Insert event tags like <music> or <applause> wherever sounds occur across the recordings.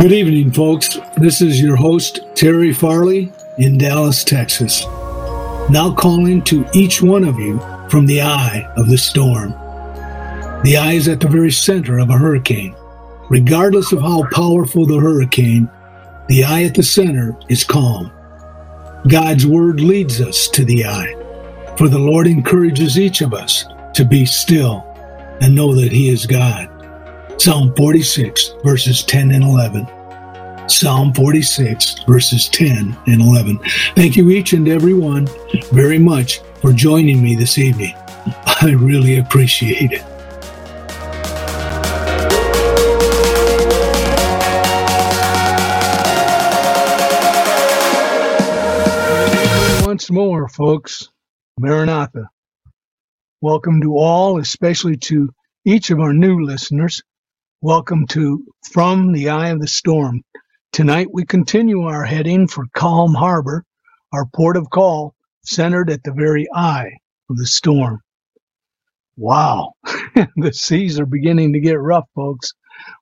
Good evening, folks. This is your host, Terry Farley, in Dallas, Texas. Now calling to each one of you from the eye of the storm. The eye is at the very center of a hurricane. Regardless of how powerful the hurricane, the eye at the center is calm. God's word leads us to the eye, for the Lord encourages each of us to be still and know that He is God. Psalm 46, verses 10 and 11. Psalm 46, verses 10 and 11. Thank you, each and every one, very much for joining me this evening. I really appreciate it. Once more, folks, Maranatha. Welcome to all, especially to each of our new listeners. Welcome to From the Eye of the Storm. Tonight we continue our heading for Calm Harbor, our port of call, centered at the very eye of the storm. Wow, <laughs> the seas are beginning to get rough, folks.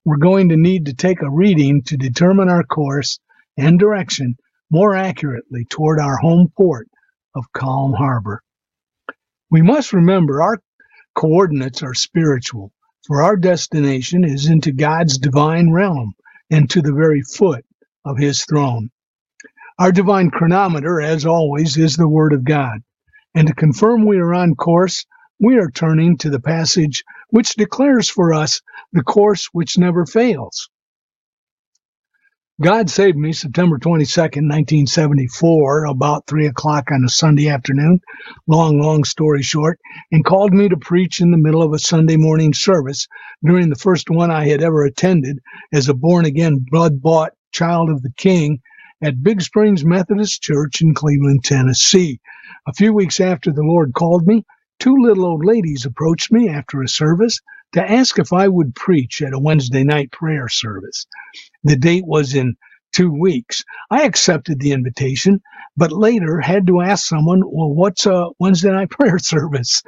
We're going to need to take a reading to determine our course and direction more accurately toward our home port of Calm Harbor. We must remember our coordinates are spiritual for our destination is into God's divine realm and to the very foot of his throne. Our divine chronometer, as always, is the Word of God. And to confirm we are on course, we are turning to the passage which declares for us the course which never fails. God saved me September 22nd, 1974, about 3 o'clock on a Sunday afternoon, long, long story short, and called me to preach in the middle of a Sunday morning service during the first one I had ever attended as a born again, blood bought child of the King at Big Springs Methodist Church in Cleveland, Tennessee. A few weeks after the Lord called me, two little old ladies approached me after a service to ask if I would preach at a Wednesday night prayer service. The date was in two weeks. I accepted the invitation, but later had to ask someone, well, what's a Wednesday night <laughs> prayer service?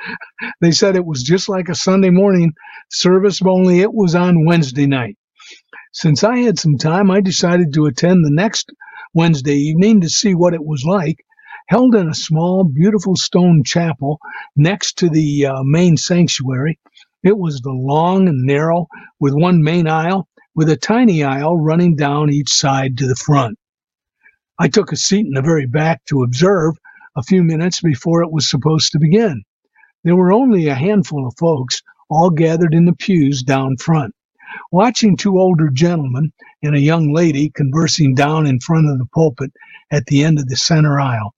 they said it was just like a Sunday morning service, only it was on Wednesday night. Since I had some time, I decided to attend the next Wednesday evening to see what it was like. Held in a small, beautiful stone chapel next to the uh, main sanctuary, it was the long and narrow, with one main aisle, with a tiny aisle running down each side to the front. I took a seat in the very back to observe a few minutes before it was supposed to begin. There were only a handful of folks, all gathered in the pews down front. Watching two older gentlemen and a young lady conversing down in front of the pulpit at the end of the center aisle.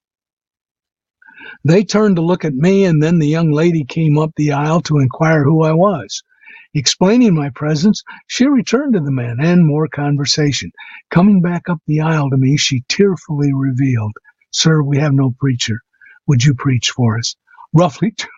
They turned to look at me, and then the young lady came up the aisle to inquire who I was. Explaining my presence, she returned to the men and more conversation. Coming back up the aisle to me, she tearfully revealed, Sir, we have no preacher. Would you preach for us? Roughly <laughs> two,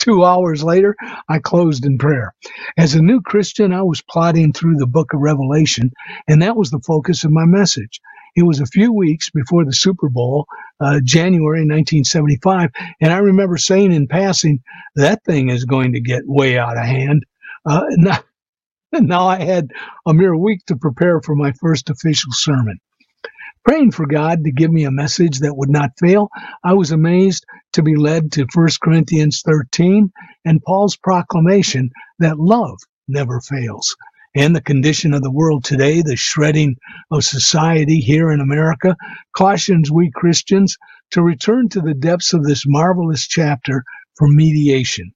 two hours later, I closed in prayer. As a new Christian, I was plodding through the book of Revelation, and that was the focus of my message. It was a few weeks before the Super Bowl, uh, January 1975, and I remember saying in passing, that thing is going to get way out of hand. Uh, <laughs> now, now I had a mere week to prepare for my first official sermon. Praying for God to give me a message that would not fail, I was amazed to be led to 1 Corinthians 13 and Paul's proclamation that love never fails and the condition of the world today, the shredding of society here in America, cautions we Christians to return to the depths of this marvelous chapter for mediation.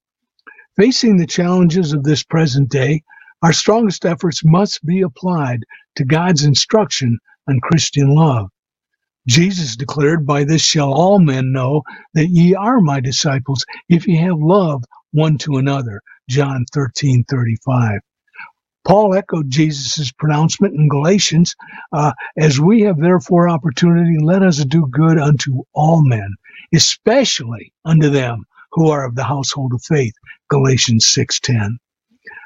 Facing the challenges of this present day, our strongest efforts must be applied to God's instruction on Christian love. Jesus declared, By this shall all men know that ye are my disciples, if ye have love one to another. John 13 35. Paul echoed Jesus' pronouncement in Galatians, uh, as we have therefore opportunity, let us do good unto all men, especially unto them who are of the household of faith. Galatians 6:10.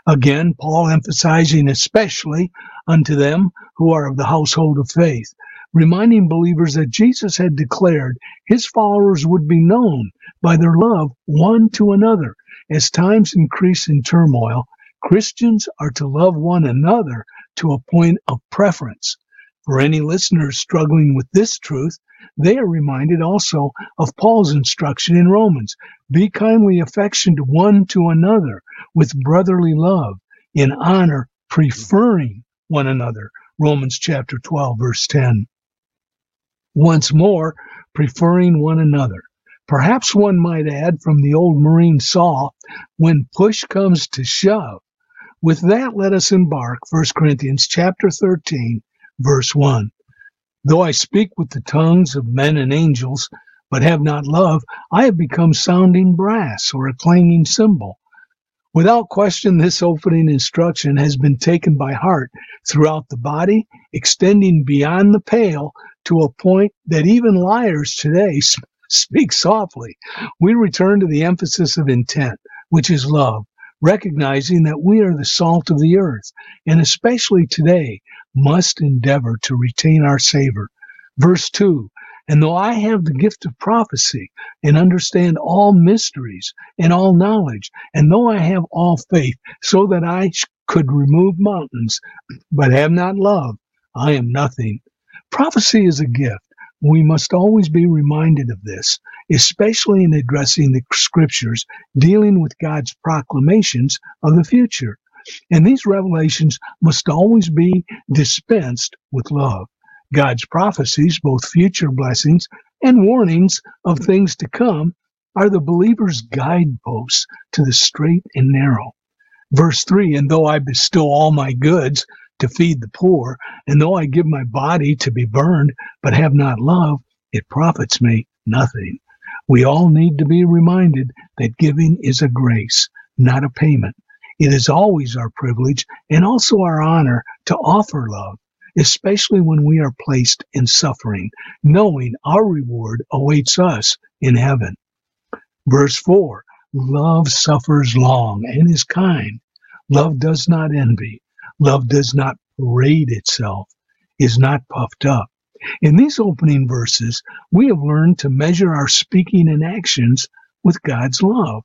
Again, Paul emphasizing especially unto them who are of the household of faith, reminding believers that Jesus had declared his followers would be known by their love one to another. As times increase in turmoil, Christians are to love one another to a point of preference. For any listeners struggling with this truth, they are reminded also of Paul's instruction in Romans Be kindly affectioned one to another with brotherly love, in honor, preferring one another. Romans chapter 12, verse 10. Once more, preferring one another. Perhaps one might add from the old Marine saw, when push comes to shove. With that, let us embark 1 Corinthians chapter 13, verse 1. Though I speak with the tongues of men and angels, but have not love, I have become sounding brass or a clanging cymbal. Without question, this opening instruction has been taken by heart throughout the body, extending beyond the pale to a point that even liars today <laughs> speak softly. We return to the emphasis of intent, which is love, recognizing that we are the salt of the earth, and especially today must endeavor to retain our savor. Verse 2 And though I have the gift of prophecy and understand all mysteries and all knowledge, and though I have all faith so that I could remove mountains, but have not love, I am nothing. Prophecy is a gift. We must always be reminded of this, especially in addressing the scriptures dealing with God's proclamations of the future. And these revelations must always be dispensed with love. God's prophecies, both future blessings and warnings of things to come, are the believer's guideposts to the straight and narrow. Verse 3 And though I bestow all my goods to feed the poor, and though I give my body to be burned, but have not love, it profits me nothing. We all need to be reminded that giving is a grace, not a payment. It is always our privilege and also our honor to offer love, especially when we are placed in suffering, knowing our reward awaits us in heaven. Verse 4 Love suffers long and is kind. Love does not envy. Love does not parade itself, is not puffed up. In these opening verses, we have learned to measure our speaking and actions with God's love,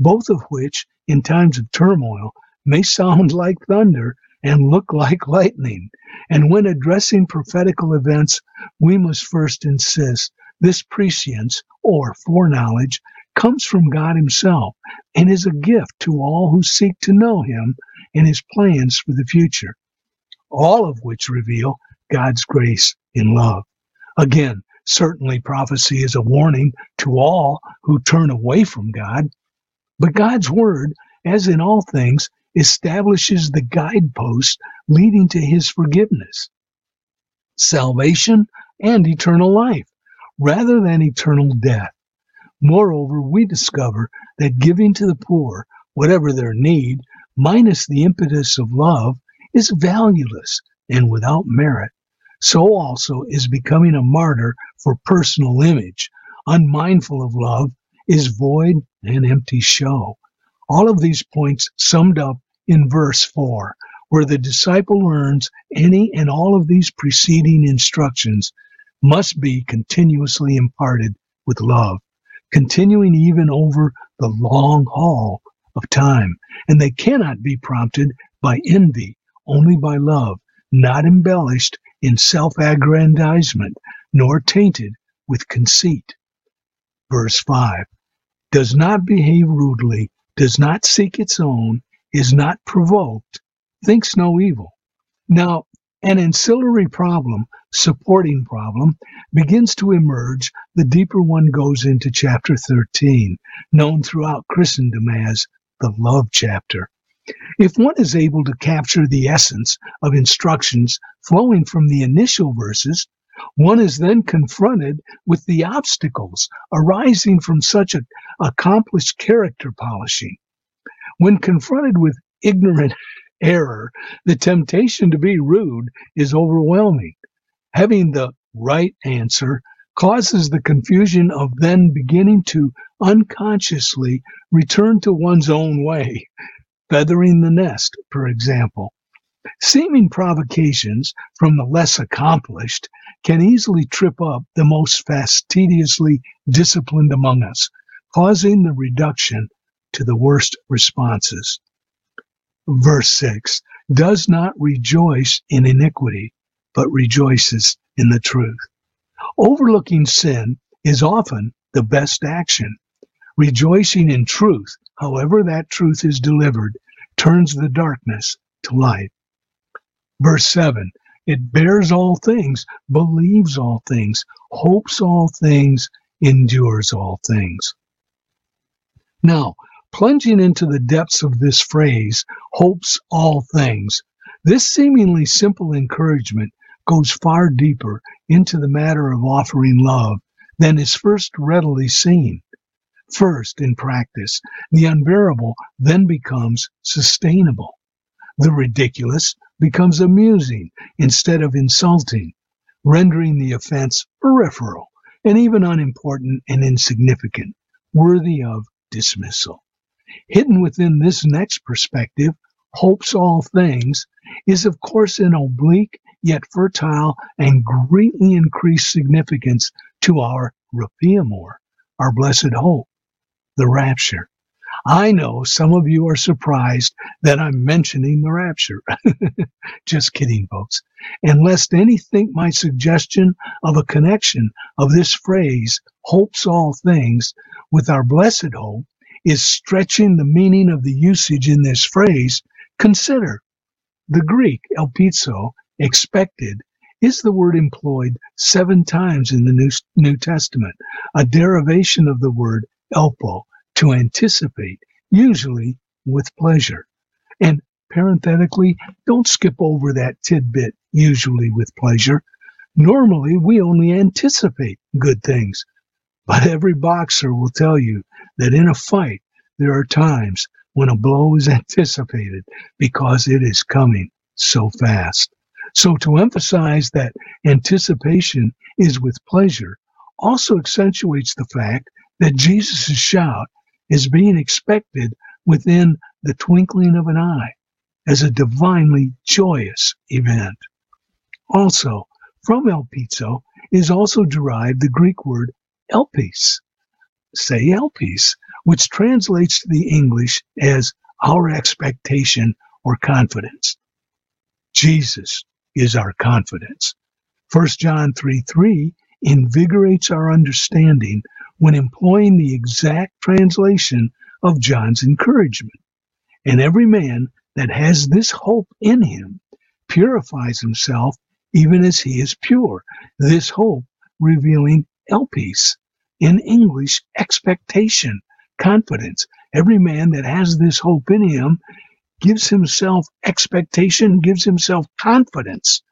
both of which, in times of turmoil, may sound <laughs> like thunder and look like lightning. And when addressing prophetical events, we must first insist this prescience, or foreknowledge, comes from God Himself and is a gift to all who seek to know Him and his plans for the future, all of which reveal God's grace in love. Again, certainly prophecy is a warning to all who turn away from God, but God's word, as in all things, establishes the guidepost leading to his forgiveness, salvation, and eternal life, rather than eternal death. Moreover, we discover that giving to the poor, whatever their need, minus the impetus of love, is valueless and without merit. So also is becoming a martyr for personal image, unmindful of love, is void and empty show. All of these points summed up in verse 4, where the disciple learns any and all of these preceding instructions must be continuously imparted with love, continuing even over the long haul of time, and they cannot be prompted by envy, only by love, not embellished in self aggrandizement, nor tainted with conceit. Verse 5 Does not behave rudely, does not seek its own, is not provoked, thinks no evil. Now, an ancillary problem, supporting problem, begins to emerge the deeper one goes into chapter 13, known throughout Christendom as the love chapter. If one is able to capture the essence of instructions flowing from the initial verses, one is then confronted with the obstacles arising from such a, accomplished character polishing. When confronted with ignorant <laughs> error, the temptation to be rude is overwhelming. Having the right answer causes the confusion of then beginning to unconsciously return to one's own way, feathering the nest, for example. Seeming provocations from the less accomplished can easily trip up the most fastidiously disciplined among us, causing the reduction to the worst responses. Verse 6 Does not rejoice in iniquity, but rejoices in the truth. Overlooking sin is often the best action. Rejoicing in truth, however that truth is delivered, turns the darkness to light. Verse 7 It bears all things, believes all things, hopes all things, endures all things. Now, plunging into the depths of this phrase, hopes all things, this seemingly simple encouragement goes far deeper into the matter of offering love than is first readily seen. First, in practice, the unbearable then becomes sustainable. The ridiculous becomes amusing instead of insulting, rendering the offense peripheral and even unimportant and insignificant, worthy of dismissal. Hidden within this next perspective, hopes all things, is of course an oblique yet fertile and greatly increased significance to our Rapiemur, our blessed hope, the rapture. I know some of you are surprised that I'm mentioning the rapture. <laughs> Just kidding, folks. And lest any think my suggestion of a connection of this phrase, hopes all things, with our blessed hope, is stretching the meaning of the usage in this phrase, consider the Greek elpizo, expected, is the word employed seven times in the New, New Testament, a derivation of the word elpo, to anticipate, usually with pleasure. And parenthetically, don't skip over that tidbit, usually with pleasure. Normally, we only anticipate good things. But every boxer will tell you that in a fight, there are times when a blow is anticipated because it is coming so fast. So to emphasize that anticipation is with pleasure also accentuates the fact that Jesus' shout is being expected within the twinkling of an eye as a divinely joyous event. Also, from elpizo is also derived the Greek word elpis, say elpis, which translates to the English as our expectation or confidence. Jesus is our confidence. 1 John 3 3 invigorates our understanding when employing the exact translation of John's encouragement. And every man that has this hope in him purifies himself even as he is pure. This hope revealing elpis, in English, expectation, confidence. Every man that has this hope in him gives himself expectation, gives himself confidence,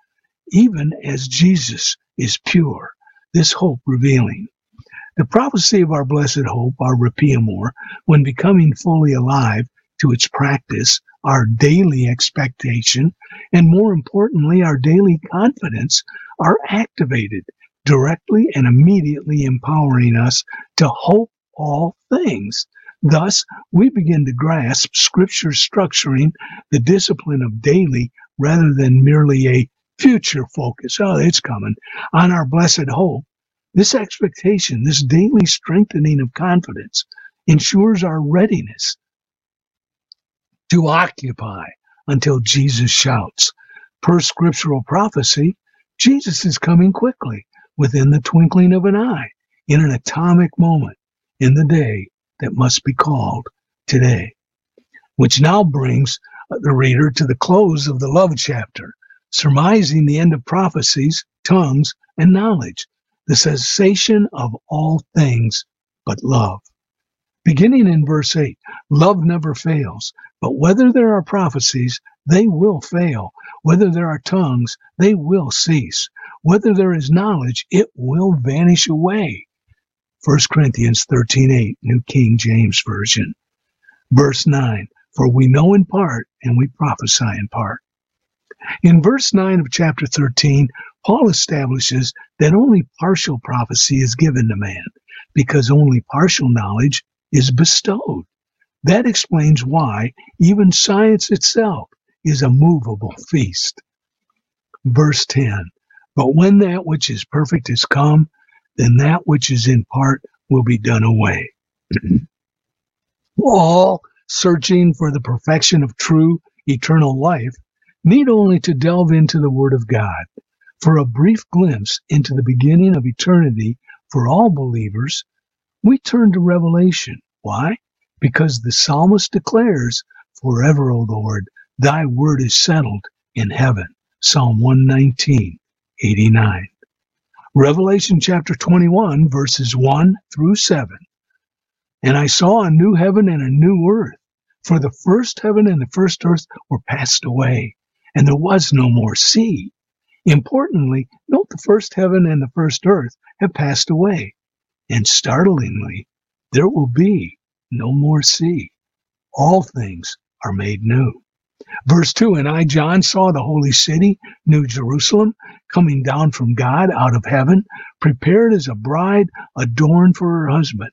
even as Jesus is pure. This hope revealing. The prophecy of our blessed hope, our Rapiemur, when becoming fully alive to its practice, our daily expectation, and more importantly, our daily confidence, are activated directly and immediately empowering us to hope all things. Thus, we begin to grasp Scripture structuring the discipline of daily rather than merely a future focus. Oh, it's coming on our blessed hope this expectation, this daily strengthening of confidence, ensures our readiness to occupy until Jesus shouts. Per scriptural prophecy, Jesus is coming quickly, within the twinkling of an eye, in an atomic moment, in the day that must be called today. Which now brings the reader to the close of the love chapter, surmising the end of prophecies, tongues, and knowledge, the cessation of all things but love. Beginning in verse 8, love never fails, but whether there are prophecies, they will fail. Whether there are tongues, they will cease. Whether there is knowledge, it will vanish away. 1 Corinthians 13:8, New King James Version. Verse 9, for we know in part and we prophesy in part. In verse 9 of chapter 13, Paul establishes that only partial prophecy is given to man, because only partial knowledge is bestowed. That explains why even science itself is a movable feast. Verse 10 But when that which is perfect is come, then that which is in part will be done away. <clears throat> All searching for the perfection of true eternal life need only to delve into the Word of God For a brief glimpse into the beginning of eternity for all believers, we turn to Revelation. Why? Because the psalmist declares, Forever, O Lord, thy word is settled in heaven. Psalm 119, 89. Revelation chapter 21, verses 1 through 7. And I saw a new heaven and a new earth, for the first heaven and the first earth were passed away, and there was no more sea. Importantly, note the first heaven and the first earth have passed away, and startlingly, there will be no more sea. All things are made new. Verse 2 And I, John, saw the holy city, New Jerusalem, coming down from God out of heaven, prepared as a bride adorned for her husband.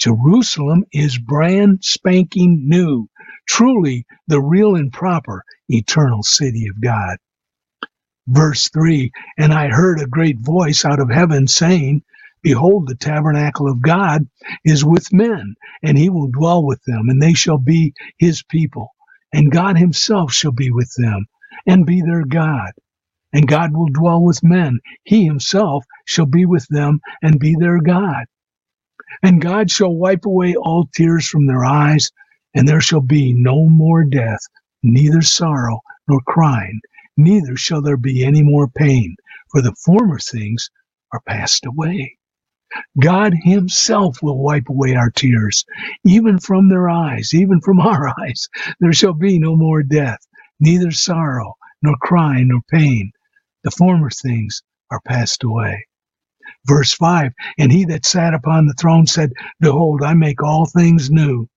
Jerusalem is brand spanking new, truly the real and proper eternal city of God. Verse 3 And I heard a great voice out of heaven saying, Behold, the tabernacle of God is with men, and he will dwell with them, and they shall be his people. And God himself shall be with them, and be their God. And God will dwell with men. He himself shall be with them, and be their God. And God shall wipe away all tears from their eyes, and there shall be no more death, neither sorrow nor crying, neither shall there be any more pain, for the former things are passed away. God Himself will wipe away our tears, even from their eyes, even from <laughs> our eyes. There shall be no more death, neither sorrow, nor crying, nor pain. The former things are passed away. Verse 5 And he that sat upon the throne said, Behold, I make all things new.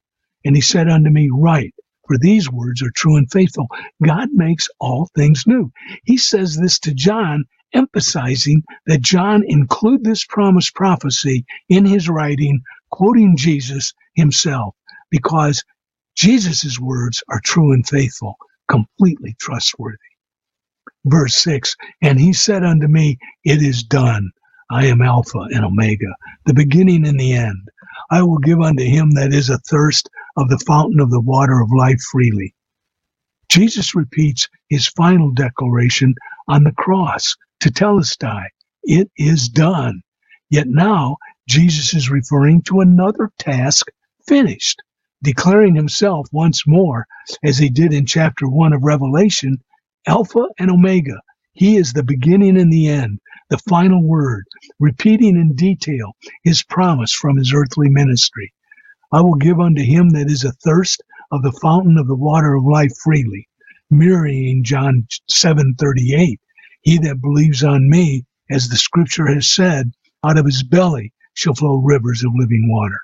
And he said unto me, Write, for these words are true and faithful. God makes all things new. He says this to John, emphasizing that John include this promised prophecy in his writing, quoting Jesus himself, because Jesus' words are true and faithful, completely trustworthy. Verse 6 And he said unto me, It is done. I am Alpha and Omega, the beginning and the end. I will give unto him that is athirst of the fountain of the water of life freely. Jesus repeats his final declaration on the cross to tell Telestai, it is done. Yet now Jesus is referring to another task finished, declaring himself once more, as he did in chapter 1 of Revelation, Alpha and Omega. He is the beginning and the end, the final word, repeating in detail his promise from his earthly ministry. I will give unto him that is athirst of the fountain of the water of life freely, mirroring John 7:38. He that believes on me, as the scripture has said, out of his belly shall flow rivers of living water.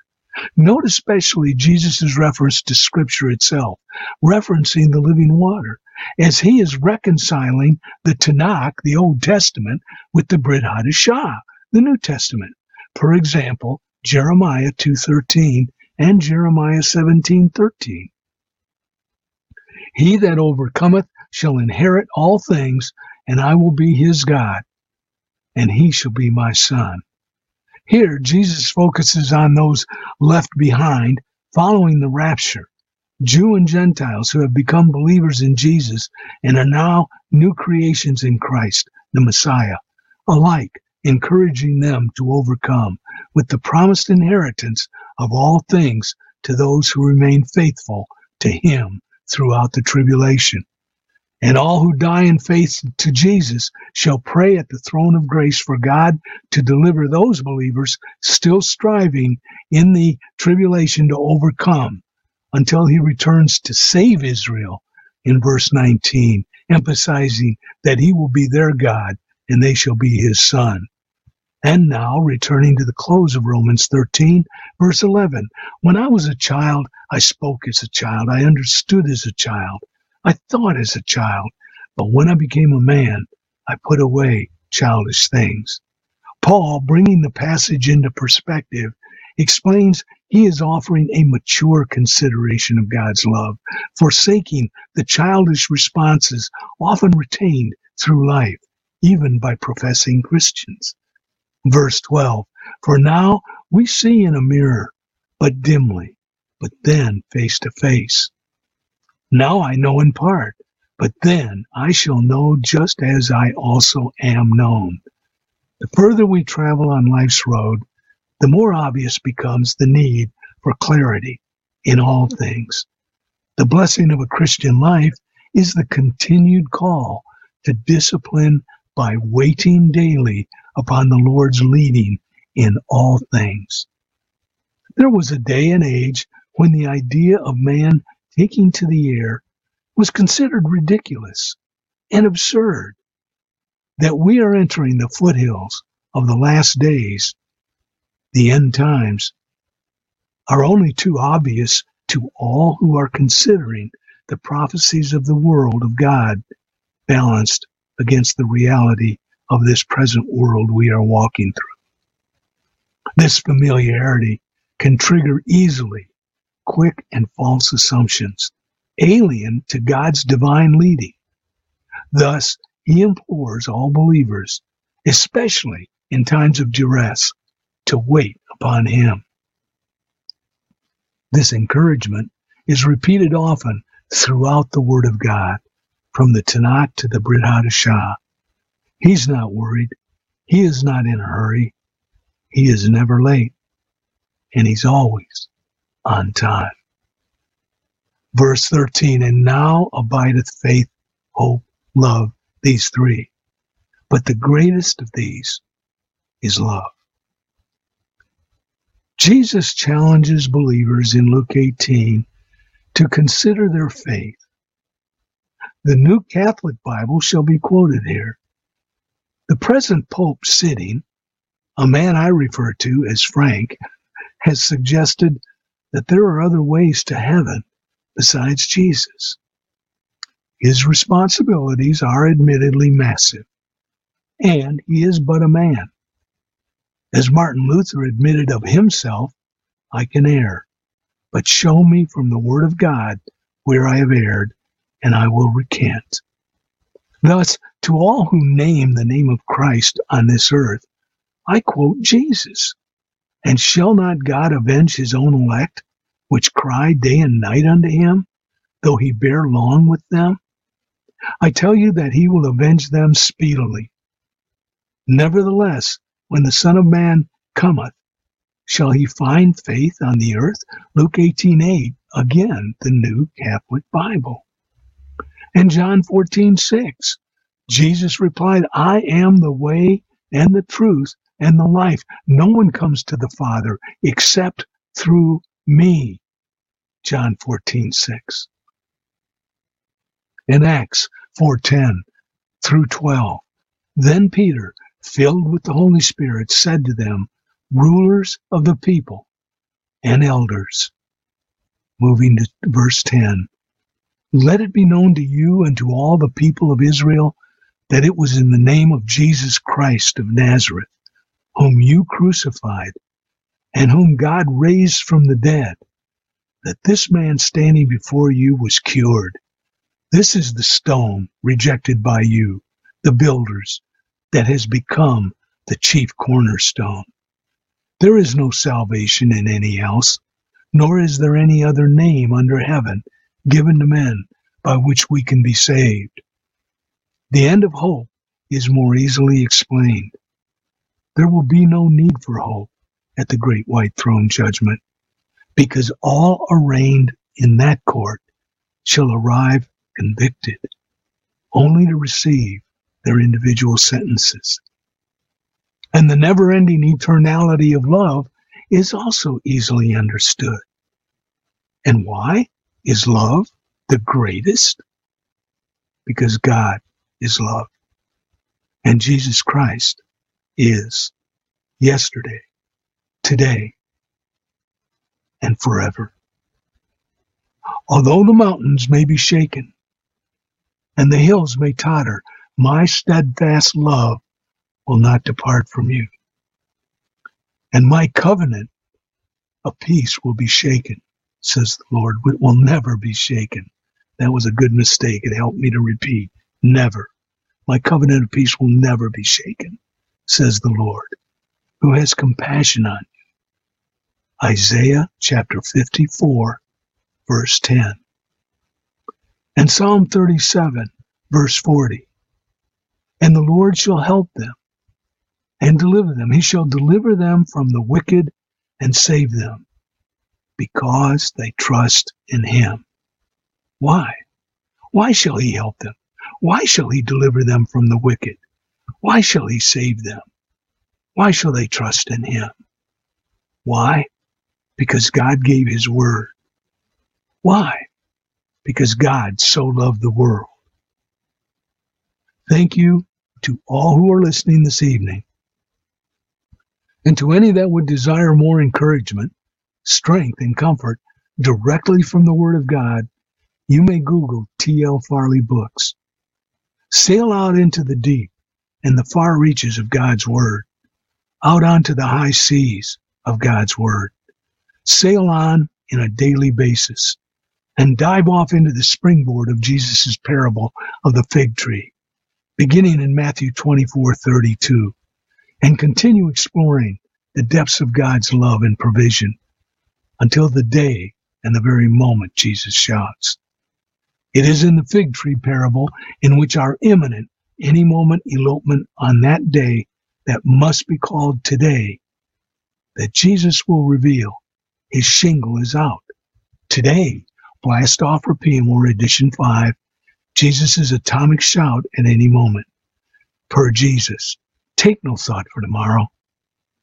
Note especially Jesus' reference to scripture itself, referencing the living water, as he is reconciling the Tanakh, the Old Testament, with the Brit Hadashah, the New Testament. For example, Jeremiah 2.13 and Jeremiah 17:13. He that overcometh shall inherit all things, and I will be his God, and he shall be my son. Here, Jesus focuses on those left behind following the rapture, Jew and Gentiles who have become believers in Jesus and are now new creations in Christ, the Messiah, alike encouraging them to overcome with the promised inheritance of all things to those who remain faithful to him throughout the tribulation. And all who die in faith to Jesus shall pray at the throne of grace for God to deliver those believers still striving in the tribulation to overcome until he returns to save Israel in verse 19, emphasizing that he will be their God and they shall be his son. And now, returning to the close of Romans 13, verse 11, when I was a child, I spoke as a child, I understood as a child, I thought as a child, but when I became a man, I put away childish things. Paul, bringing the passage into perspective, explains he is offering a mature consideration of God's love, forsaking the childish responses often retained through life, even by professing Christians. Verse 12 For now we see in a mirror, but dimly, but then face to face. Now I know in part, but then I shall know just as I also am known. The further we travel on life's road, the more obvious becomes the need for clarity in all things. The blessing of a Christian life is the continued call to discipline by waiting daily upon the Lord's leading in all things. There was a day and age when the idea of man taking to the air was considered ridiculous and absurd. That we are entering the foothills of the last days, the end times, are only too obvious to all who are considering the prophecies of the world of God balanced against the reality of this present world we are walking through. This familiarity can trigger easily quick and false assumptions, alien to God's divine leading. Thus, he implores all believers, especially in times of duress, to wait upon him. This encouragement is repeated often throughout the Word of God, from the Tanakh to the Brit Hadashah. He's not worried. He is not in a hurry. He is never late. And he's always on time. Verse 13, and now abideth faith, hope, love, these three. But the greatest of these is love. Jesus challenges believers in Luke 18 to consider their faith. The New Catholic Bible shall be quoted here. The present Pope sitting, a man I refer to as Frank, has suggested that there are other ways to heaven besides Jesus. His responsibilities are admittedly massive, and he is but a man. As Martin Luther admitted of himself, I can err, but show me from the Word of God where I have erred, and I will recant. Thus, to all who name the name of Christ on this earth, I quote Jesus. And shall not God avenge his own elect, which cry day and night unto him, though he bear long with them? I tell you that he will avenge them speedily. Nevertheless, when the Son of Man cometh, Shall he find faith on the earth? Luke 18:8, again, the New Catholic Bible. And John 14:6, Jesus replied, I am the way and the truth and the life. No one comes to the Father except through me. John 14:6. In Acts 4:10 through 12, then Peter, filled with the Holy Spirit, said to them, rulers of the people and elders. Moving to verse 10. Let it be known to you and to all the people of Israel that it was in the name of Jesus Christ of Nazareth, whom you crucified, and whom God raised from the dead, that this man standing before you was cured. This is the stone rejected by you, the builders, that has become the chief cornerstone. There is no salvation in any else, nor is there any other name under heaven given to men by which we can be saved. The end of hope is more easily explained. There will be no need for hope at the great white throne judgment, because all arraigned in that court shall arrive convicted, only to receive their individual sentences. And the never ending eternality of love is also easily understood. And why is love the greatest? Because God is love. And Jesus Christ is yesterday, today, and forever. Although the mountains may be shaken and the hills may totter, my steadfast love will not depart from you. And my covenant of peace will be shaken, says the Lord. It will never be shaken. That was a good mistake. It helped me to repeat. Never. My covenant of peace will never be shaken, says the Lord, who has compassion on you. Isaiah chapter 54, verse 10. And Psalm 37, verse 40. And the Lord shall help them and deliver them. He shall deliver them from the wicked and save them because they trust in him. Why? Why shall he help them? Why shall he deliver them from the wicked? Why shall he save them? Why shall they trust in him? Why? Because God gave his word. Why? Because God so loved the world. Thank you to all who are listening this evening. And to any that would desire more encouragement, strength, and comfort directly from the Word of God, you may Google T.L. Farley Books. Sail out into the deep and the far reaches of God's Word, out onto the high seas of God's Word. Sail on in a daily basis and dive off into the springboard of Jesus' parable of the fig tree, beginning in Matthew 24:32, and continue exploring the depths of God's love and provision until the day and the very moment Jesus shouts. It is in the fig tree parable in which our imminent, any moment elopement on that day that must be called today, that Jesus will reveal his shingle is out. Today, blast off repeal or edition 5, Jesus' atomic shout at any moment. Per Jesus, take no thought for tomorrow.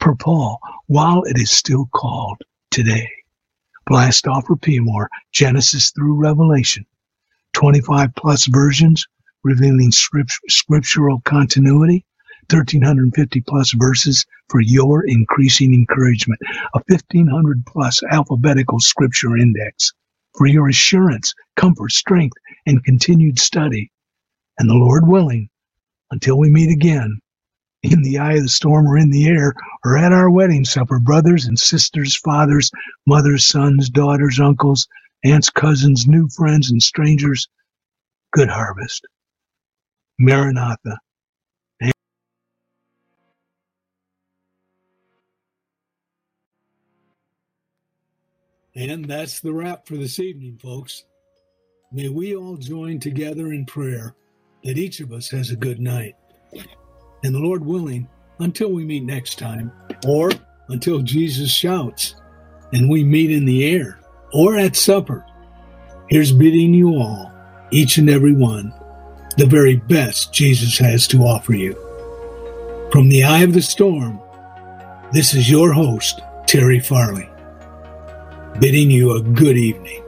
Per Paul, while it is still called today. Blast off for more, Genesis through Revelation. 25 plus versions revealing script, scriptural continuity. 1350 plus verses for your increasing encouragement, a 1500 plus alphabetical scripture index for your assurance, comfort, strength, and continued study. And the Lord willing, until we meet again, in the eye of the storm or in the air, or at our wedding supper, brothers and sisters, fathers, mothers, sons, daughters, uncles, aunts, cousins, new friends, and strangers, good harvest. Maranatha. And that's the wrap for this evening, folks. May we all join together in prayer that each of us has a good night. And the Lord willing, until we meet next time, or until Jesus shouts and we meet in the air or at supper, here's bidding you all, each and every one, the very best Jesus has to offer you. From the eye of the storm, this is your host, Terry Farley bidding you a good evening.